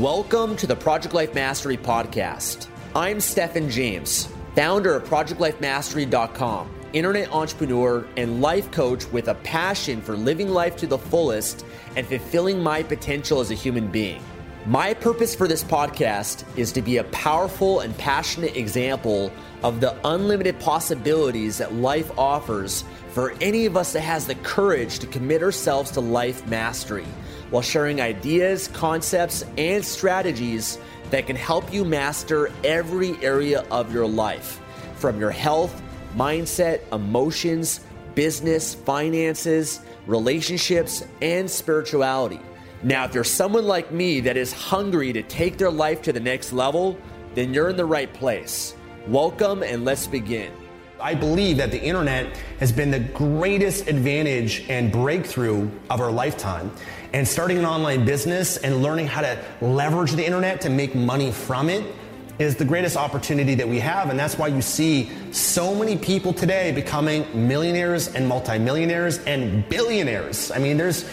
Welcome to the Project Life Mastery Podcast. I'm Stefan James, founder of ProjectLifeMastery.com, internet entrepreneur and life coach with a passion for living life to the fullest and fulfilling my potential as a human being. My purpose for this podcast is to be a powerful and passionate example of the unlimited possibilities that life offers for any of us that has the courage to commit ourselves to life mastery while sharing ideas, concepts, and strategies that can help you master every area of your life from your health, mindset, emotions, business, finances, relationships, and spirituality. Now, if you're someone like me that is hungry to take their life to the next level, then you're in the right place. Welcome and let's begin. I believe that the internet has been the greatest advantage and breakthrough of our lifetime. And starting an online business and learning how to leverage the internet to make money from it is the greatest opportunity that we have. And that's why you see so many people today becoming millionaires and multimillionaires and billionaires. I mean, there's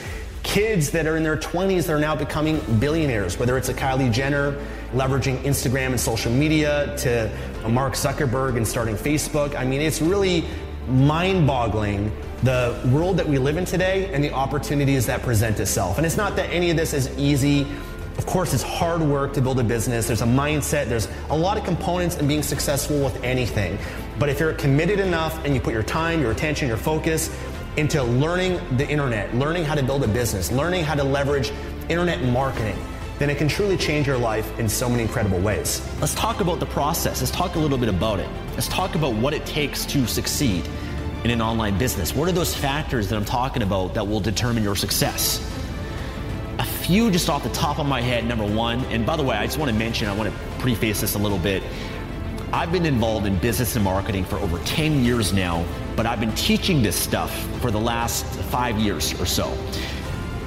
kids that are in their 20s that are now becoming billionaires, whether it's a Kylie Jenner leveraging Instagram and social media to a Mark Zuckerberg and starting Facebook. I mean, it's really mind boggling the world that we live in today and the opportunities that present itself. And it's not that any of this is easy. Of course, it's hard work to build a business. There's a mindset, there's a lot of components in being successful with anything. But if you're committed enough and you put your time, your attention, your focus into learning the internet, learning how to build a business, learning how to leverage internet marketing, then it can truly change your life in so many incredible ways. Let's talk about the process. Let's talk a little bit about it. Let's talk about what it takes to succeed in an online business. What are those factors that I'm talking about that will determine your success? A few just off the top of my head. Number one, and by the way, I just want to mention, I want to preface this a little bit. I've been involved in business and marketing for over 10 years now, but I've been teaching this stuff for the last five years or so.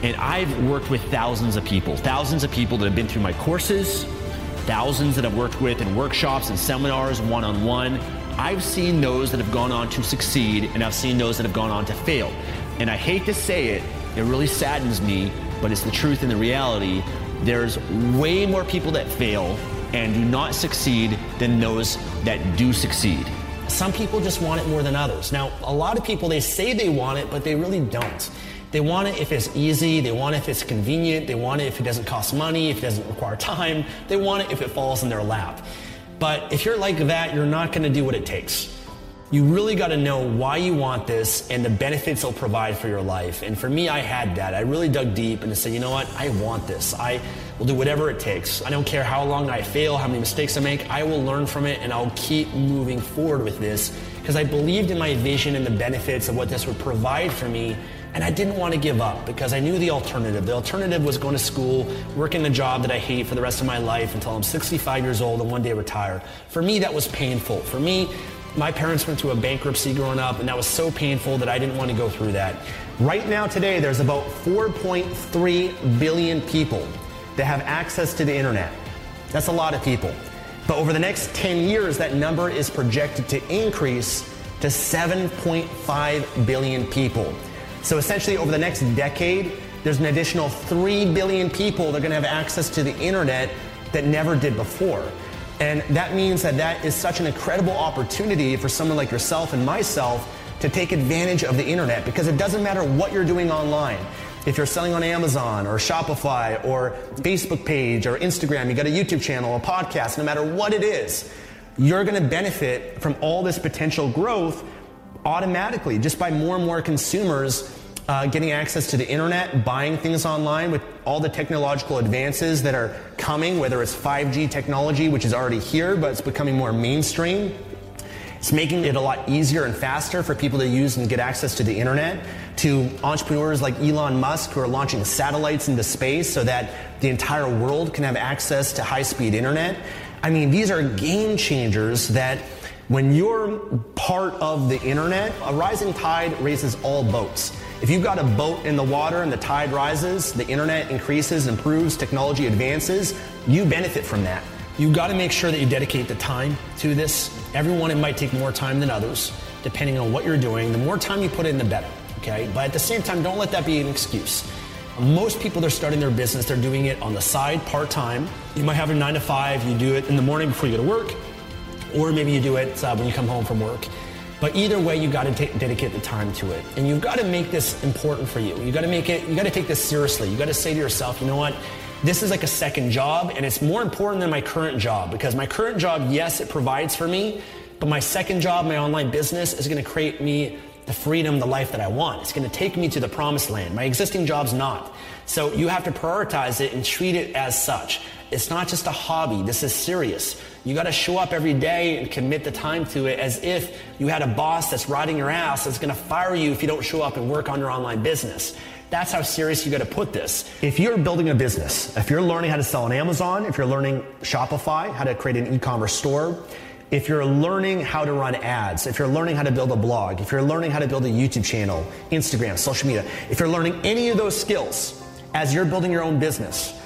And I've worked with thousands of people, thousands of people that have been through my courses, thousands that I've worked with in workshops and seminars, one on one. I've seen those that have gone on to succeed, and I've seen those that have gone on to fail. And I hate to say it, it really saddens me, but it's the truth and the reality. There's way more people that fail and do not succeed than those that do succeed. Some people just want it more than others. Now, a lot of people, they say they want it, but they really don't. They want it if it's easy, they want it if it's convenient, they want it if it doesn't cost money, if it doesn't require time, they want it if it falls in their lap. But if you're like that, you're not gonna do what it takes. You really got to know why you want this and the benefits it'll provide for your life. And for me, I had that. I really dug deep and said, you know what? I want this. I will do whatever it takes. I don't care how long I fail, how many mistakes I make. I will learn from it and I'll keep moving forward with this because I believed in my vision and the benefits of what this would provide for me. And I didn't want to give up because I knew the alternative. The alternative was going to school, working a job that I hate for the rest of my life until I'm 65 years old and one day retire. For me, that was painful. For me, my parents went through a bankruptcy growing up, and that was so painful that I didn't want to go through that. Right now, today, there's about 4.3 billion people that have access to the internet. That's a lot of people. But over the next 10 years, that number is projected to increase to 7.5 billion people. So essentially, over the next decade, there's an additional 3 billion people that are going to have access to the internet that never did before. And that means that that is such an incredible opportunity for someone like yourself and myself to take advantage of the internet because it doesn't matter what you're doing online. If you're selling on Amazon or Shopify or Facebook page or Instagram, you got a YouTube channel, a podcast, no matter what it is, you're going to benefit from all this potential growth automatically just by more and more consumers uh, getting access to the internet, buying things online with all the technological advances that are coming, whether it's 5G technology, which is already here, but it's becoming more mainstream. It's making it a lot easier and faster for people to use and get access to the internet, to entrepreneurs like Elon Musk who are launching satellites into space so that the entire world can have access to high speed internet. I mean, these are game changers that when you're part of the internet, a rising tide raises all boats. If you've got a boat in the water and the tide rises, the internet increases, improves, technology advances, you benefit from that. You've got to make sure that you dedicate the time to this. Everyone, it might take more time than others, depending on what you're doing. The more time you put in, the better, okay? But at the same time, don't let that be an excuse. Most people that are starting their business, they're doing it on the side, part time. You might have a nine to five, you do it in the morning before you go to work, or maybe you do it uh, when you come home from work. But either way, you got to t- dedicate the time to it, and you've got to make this important for you. You got to make it. You got to take this seriously. You got to say to yourself, you know what? This is like a second job, and it's more important than my current job because my current job, yes, it provides for me, but my second job, my online business, is going to create me the freedom, the life that I want. It's going to take me to the promised land. My existing job's not. So you have to prioritize it and treat it as such. It's not just a hobby. This is serious. You got to show up every day and commit the time to it as if you had a boss that's riding your ass that's going to fire you if you don't show up and work on your online business. That's how serious you got to put this. If you're building a business, if you're learning how to sell on Amazon, if you're learning Shopify, how to create an e-commerce store, if you're learning how to run ads, if you're learning how to build a blog, if you're learning how to build a YouTube channel, Instagram, social media, if you're learning any of those skills as you're building your own business,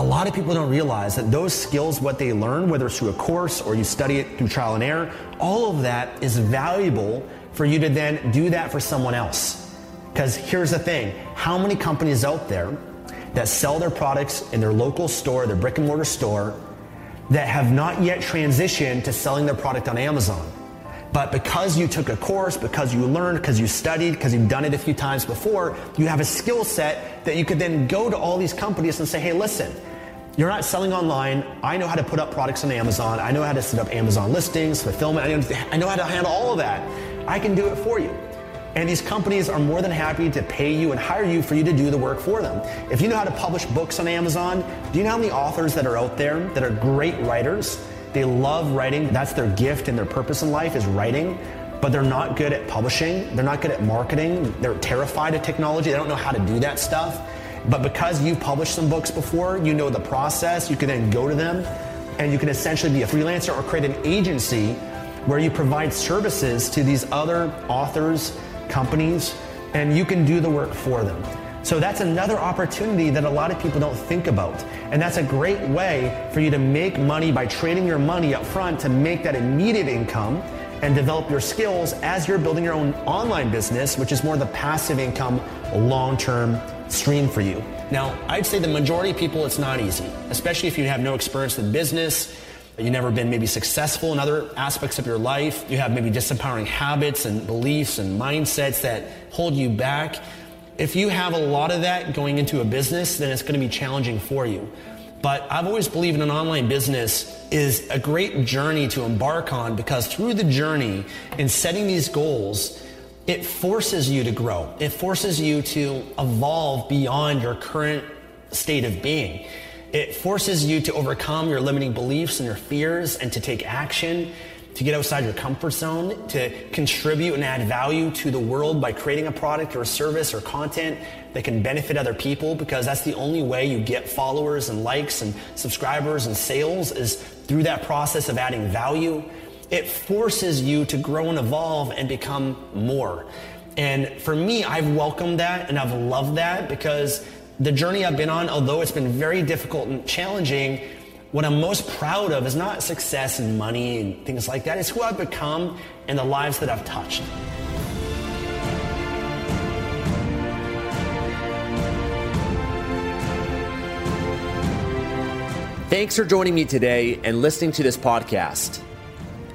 a lot of people don't realize that those skills, what they learn, whether it's through a course or you study it through trial and error, all of that is valuable for you to then do that for someone else. Because here's the thing how many companies out there that sell their products in their local store, their brick and mortar store, that have not yet transitioned to selling their product on Amazon? But because you took a course, because you learned, because you studied, because you've done it a few times before, you have a skill set that you could then go to all these companies and say, hey, listen, you're not selling online. I know how to put up products on Amazon. I know how to set up Amazon listings, fulfillment. I know how to handle all of that. I can do it for you. And these companies are more than happy to pay you and hire you for you to do the work for them. If you know how to publish books on Amazon, do you know how many authors that are out there that are great writers? They love writing. That's their gift and their purpose in life is writing, but they're not good at publishing. They're not good at marketing. They're terrified of technology. They don't know how to do that stuff. But because you've published some books before, you know the process, you can then go to them and you can essentially be a freelancer or create an agency where you provide services to these other authors, companies, and you can do the work for them. So that's another opportunity that a lot of people don't think about. And that's a great way for you to make money by trading your money up front to make that immediate income and develop your skills as you're building your own online business, which is more the passive income, long term stream for you. Now, I'd say the majority of people, it's not easy, especially if you have no experience in business you've never been maybe successful in other aspects of your life. You have maybe disempowering habits and beliefs and mindsets that hold you back. If you have a lot of that going into a business, then it's going to be challenging for you. But I've always believed an online business is a great journey to embark on because through the journey in setting these goals, it forces you to grow. It forces you to evolve beyond your current state of being. It forces you to overcome your limiting beliefs and your fears and to take action, to get outside your comfort zone, to contribute and add value to the world by creating a product or a service or content that can benefit other people because that's the only way you get followers and likes and subscribers and sales is through that process of adding value. It forces you to grow and evolve and become more. And for me, I've welcomed that and I've loved that because the journey I've been on, although it's been very difficult and challenging, what I'm most proud of is not success and money and things like that. It's who I've become and the lives that I've touched. Thanks for joining me today and listening to this podcast.